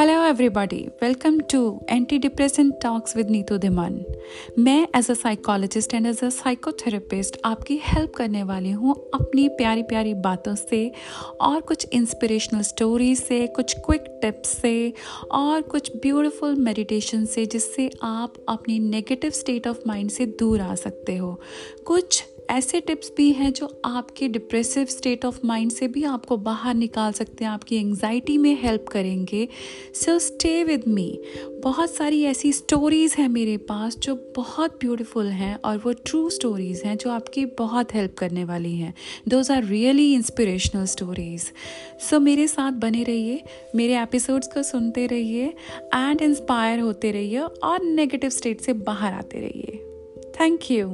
Hello everybody welcome to anti depression talks with Neetu Dhiman मैं as a psychologist and as a psychotherapist आपकी help करने वाली हूँ अपनी प्यारी प्यारी बातों से और कुछ इंस्पिरेशनल स्टोरी से, कुछ क्विक टिप्स से और कुछ ब्यूटीफुल मेडिटेशन से जिससे आप अपनी नेगेटिव स्टेट ऑफ़ माइंड से दूर आ सकते हो। कुछ ऐसे टिप्स भी हैं जो आपके डिप्रेसिव स्टेट ऑफ़ माइंड से भी आपको बाहर निकाल सकते हैं, आपकी एंग्जाइटी में हेल्प करेंगे सो स्टे विद मी बहुत सारी ऐसी स्टोरीज़ हैं मेरे पास जो बहुत ब्यूटीफुल हैं और वो ट्रू स्टोरीज़ हैं जो आपकी बहुत हेल्प करने वाली हैं। Those are really inspirational stories so मेरे साथ बने रहिए, मेरे एपिसोड्स को सुनते रहिए एंड इंस्पायर होते रहिए और नेगेटिव स्टेट से बाहर आते रहिए। Thank you